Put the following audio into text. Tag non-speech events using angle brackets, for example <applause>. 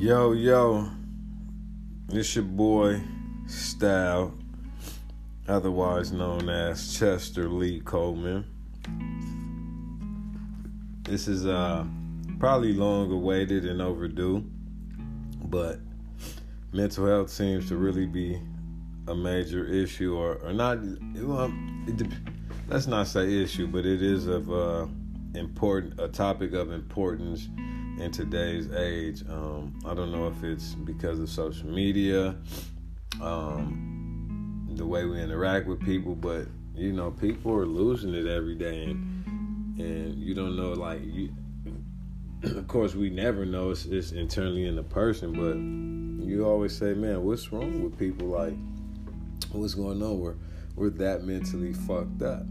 Yo, yo, it's your boy Style, otherwise known as Chester Lee Coleman. This is uh probably long awaited and overdue, but mental health seems to really be a major issue, or, or not. Well, it, let's not say issue, but it is of uh, important a topic of importance in today's age. Um, I don't know if it's because of social media, um, the way we interact with people, but you know, people are losing it every day, and and you don't know, like you. <clears throat> Of course, we never know it's, it's internally in the person, but you always say, "Man, what's wrong with people? Like, what's going on? We're we're that mentally fucked up."